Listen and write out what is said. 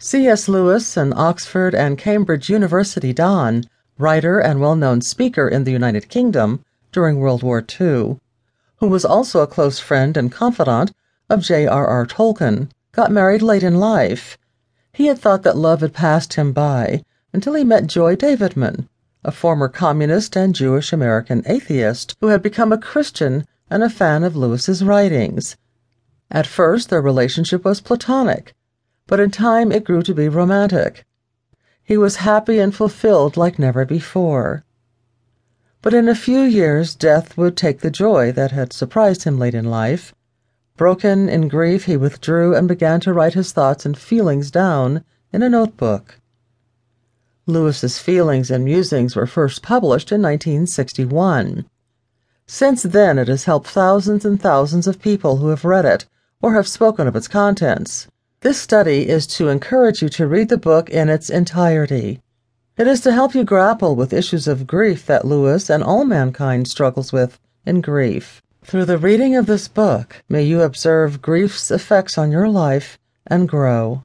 C.S. Lewis, an Oxford and Cambridge University Don, writer and well known speaker in the United Kingdom during World War II, who was also a close friend and confidant of J.R.R. Tolkien, got married late in life. He had thought that love had passed him by until he met Joy Davidman, a former communist and Jewish American atheist who had become a Christian and a fan of Lewis's writings. At first, their relationship was platonic, but in time it grew to be romantic. He was happy and fulfilled like never before. But in a few years, death would take the joy that had surprised him late in life. Broken in grief, he withdrew and began to write his thoughts and feelings down in a notebook. Lewis's feelings and musings were first published in 1961. Since then, it has helped thousands and thousands of people who have read it or have spoken of its contents. This study is to encourage you to read the book in its entirety. It is to help you grapple with issues of grief that Lewis and all mankind struggles with in grief. Through the reading of this book, may you observe grief's effects on your life and grow.